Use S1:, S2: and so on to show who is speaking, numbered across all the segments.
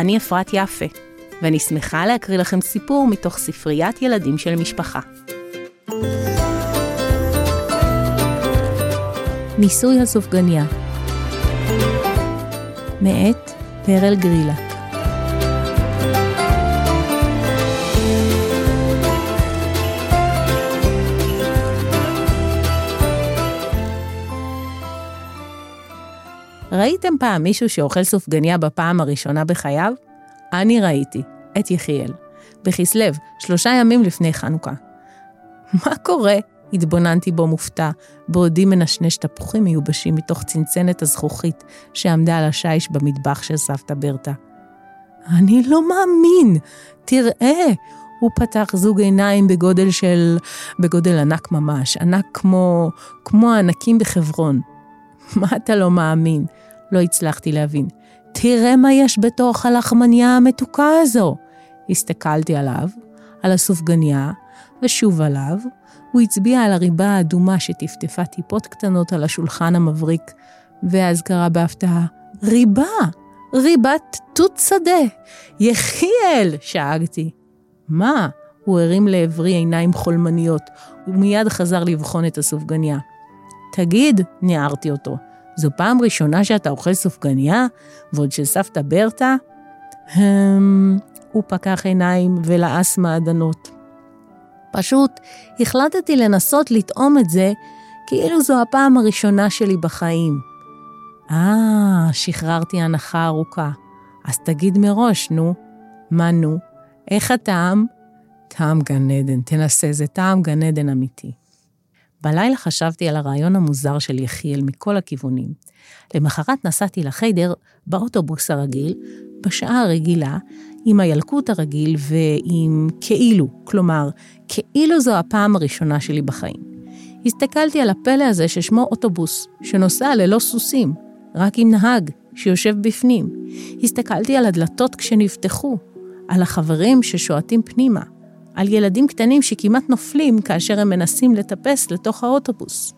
S1: אני אפרת יפה, ואני שמחה להקריא לכם סיפור מתוך ספריית ילדים של משפחה. ניסוי הסופגניה מאת פרל גרילה ראיתם פעם מישהו שאוכל סופגניה בפעם הראשונה בחייו? אני ראיתי, את יחיאל. בכסלו, שלושה ימים לפני חנוכה. מה קורה? התבוננתי בו מופתע, בעודי מנשנש תפוחים מיובשים מתוך צנצנת הזכוכית שעמדה על השיש במטבח של סבתא ברטה. אני לא מאמין! תראה! הוא פתח זוג עיניים בגודל של... בגודל ענק ממש, ענק כמו... כמו הענקים בחברון. מה אתה לא מאמין? לא הצלחתי להבין. תראה מה יש בתוך הלחמניה המתוקה הזו. הסתכלתי עליו, על הסופגניה, ושוב עליו. הוא הצביע על הריבה האדומה שטפטפה טיפות קטנות על השולחן המבריק, ואז קרא בהפתעה, ריבה! ריבת תות שדה! יחיאל! שאגתי. מה? הוא הרים לעברי עיניים חולמניות, ומיד חזר לבחון את הסופגניה. תגיד, ניערתי אותו, זו פעם ראשונה שאתה אוכל סופגניה, ועוד של סבתא ברטה? הם... הוא פקח עיניים ולעס מעדנות. פשוט החלטתי לנסות לטעום את זה כאילו זו הפעם הראשונה שלי בחיים. אה, שחררתי הנחה ארוכה. אז תגיד מראש, נו. מה נו? איך הטעם? טעם גן עדן, תנסה, זה טעם גן עדן אמיתי. בלילה חשבתי על הרעיון המוזר של יחיאל מכל הכיוונים. למחרת נסעתי לחיידר באוטובוס הרגיל, בשעה הרגילה, עם הילקוט הרגיל ועם כאילו, כלומר, כאילו זו הפעם הראשונה שלי בחיים. הסתכלתי על הפלא הזה ששמו אוטובוס, שנוסע ללא סוסים, רק עם נהג שיושב בפנים. הסתכלתי על הדלתות כשנפתחו, על החברים ששועטים פנימה, על ילדים קטנים שכמעט נופלים כאשר הם מנסים לטפס לתוך האוטובוס.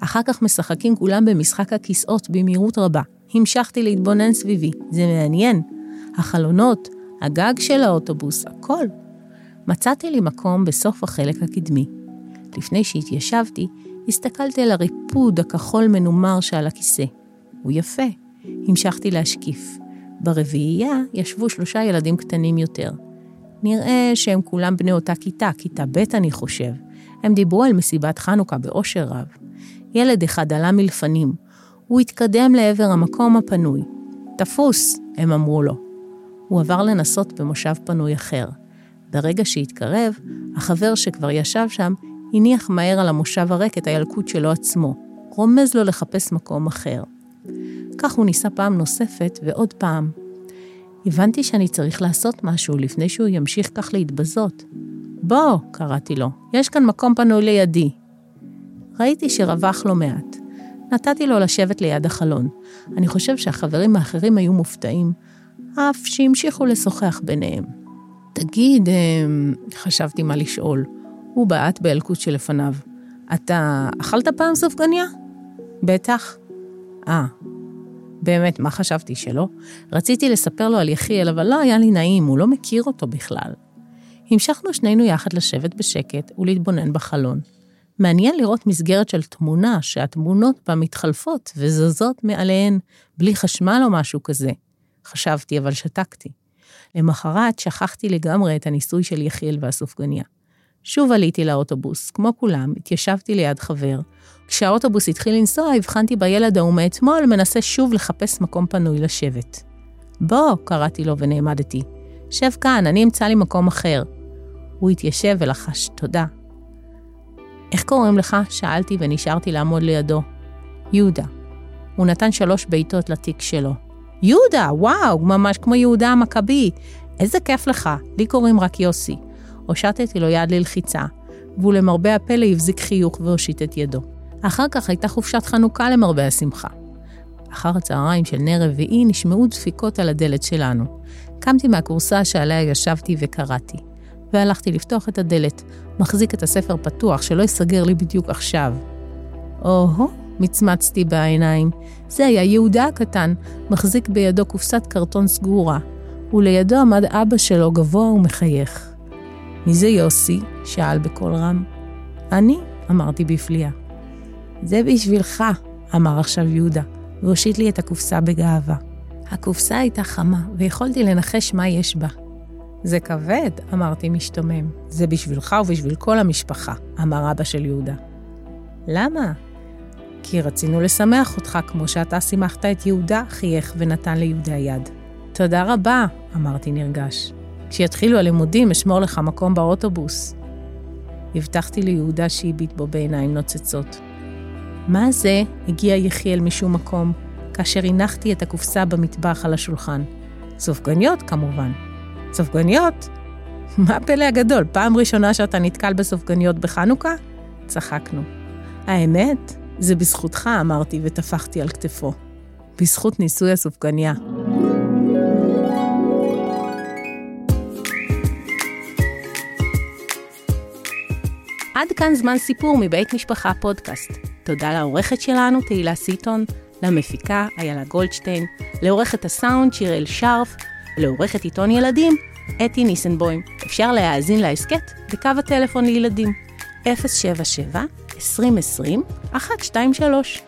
S1: אחר כך משחקים כולם במשחק הכיסאות במהירות רבה. המשכתי להתבונן סביבי, זה מעניין. החלונות, הגג של האוטובוס, הכל. מצאתי לי מקום בסוף החלק הקדמי. לפני שהתיישבתי, הסתכלתי על הריפוד הכחול מנומר שעל הכיסא. הוא יפה. המשכתי להשקיף. ברביעייה ישבו שלושה ילדים קטנים יותר. נראה שהם כולם בני אותה כיתה, כיתה ב' אני חושב. הם דיברו על מסיבת חנוכה באושר רב. ילד אחד עלה מלפנים. הוא התקדם לעבר המקום הפנוי. תפוס, הם אמרו לו. הוא עבר לנסות במושב פנוי אחר. ברגע שהתקרב, החבר שכבר ישב שם, הניח מהר על המושב הריק את הילקוט שלו עצמו, רומז לו לחפש מקום אחר. כך הוא ניסה פעם נוספת ועוד פעם. הבנתי שאני צריך לעשות משהו לפני שהוא ימשיך כך להתבזות. בוא, קראתי לו, יש כאן מקום פנוי לידי. ראיתי שרווח לא מעט. נתתי לו לשבת ליד החלון. אני חושב שהחברים האחרים היו מופתעים, אף שהמשיכו לשוחח ביניהם. תגיד, אמ, חשבתי מה לשאול. הוא בעט באלקוט שלפניו. אתה אכלת פעם סופגניה? בטח. אה, באמת, מה חשבתי שלא? רציתי לספר לו על יחיאל, אבל לא היה לי נעים, הוא לא מכיר אותו בכלל. המשכנו שנינו יחד לשבת בשקט ולהתבונן בחלון. מעניין לראות מסגרת של תמונה שהתמונות בה מתחלפות וזזות מעליהן, בלי חשמל או משהו כזה. חשבתי, אבל שתקתי. למחרת שכחתי לגמרי את הניסוי של יחיאל והסופגניה. שוב עליתי לאוטובוס, כמו כולם, התיישבתי ליד חבר. כשהאוטובוס התחיל לנסוע, הבחנתי בילד ההוא מאתמול, מנסה שוב לחפש מקום פנוי לשבת. בוא, קראתי לו ונעמדתי. שב כאן, אני אמצא לי מקום אחר. הוא התיישב ולחש תודה. איך קוראים לך? שאלתי ונשארתי לעמוד לידו. יהודה. הוא נתן שלוש בעיטות לתיק שלו. יהודה, וואו, ממש כמו יהודה המכבי. איזה כיף לך, לי קוראים רק יוסי. הושטתי לו יד ללחיצה, והוא למרבה הפלא הבזיק חיוך והושיט את ידו. אחר כך הייתה חופשת חנוכה למרבה השמחה. אחר הצהריים של נר רביעי נשמעו דפיקות על הדלת שלנו. קמתי מהכורסה שעליה ישבתי וקראתי. והלכתי לפתוח את הדלת, מחזיק את הספר פתוח, שלא ייסגר לי בדיוק עכשיו. או-הו, מצמצתי בעיניים. זה היה יהודה הקטן, מחזיק בידו קופסת קרטון סגורה, ולידו עמד אבא שלו גבוה ומחייך. מי זה יוסי? שאל בקול רם. אני, אמרתי בפליאה. זה בשבילך, אמר עכשיו יהודה, והושיט לי את הקופסה בגאווה. הקופסה הייתה חמה, ויכולתי לנחש מה יש בה. זה כבד, אמרתי משתומם. זה בשבילך ובשביל כל המשפחה, אמר אבא של יהודה. למה? כי רצינו לשמח אותך כמו שאתה שימחת את יהודה, חייך ונתן ליהודה יד. תודה רבה, אמרתי נרגש. כשיתחילו הלימודים אשמור לך מקום באוטובוס. הבטחתי ליהודה שהביט בו בעיניים נוצצות. מה זה? הגיע יחיאל משום מקום, כאשר הנחתי את הקופסה במטבח על השולחן. סופגניות, כמובן. סופגניות? מה הפלא הגדול? פעם ראשונה שאתה נתקל בסופגניות בחנוכה? צחקנו. האמת, זה בזכותך, אמרתי וטפחתי על כתפו. בזכות ניסוי הסופגניה. עד כאן זמן סיפור מבית משפחה פודקאסט. תודה לעורכת שלנו, תהילה סיטון, למפיקה, איילה גולדשטיין, לעורכת הסאונד, שיראל שרף, לעורכת עיתון ילדים, אתי ניסנבוים. אפשר להאזין להסכת בקו הטלפון לילדים 077 2020 123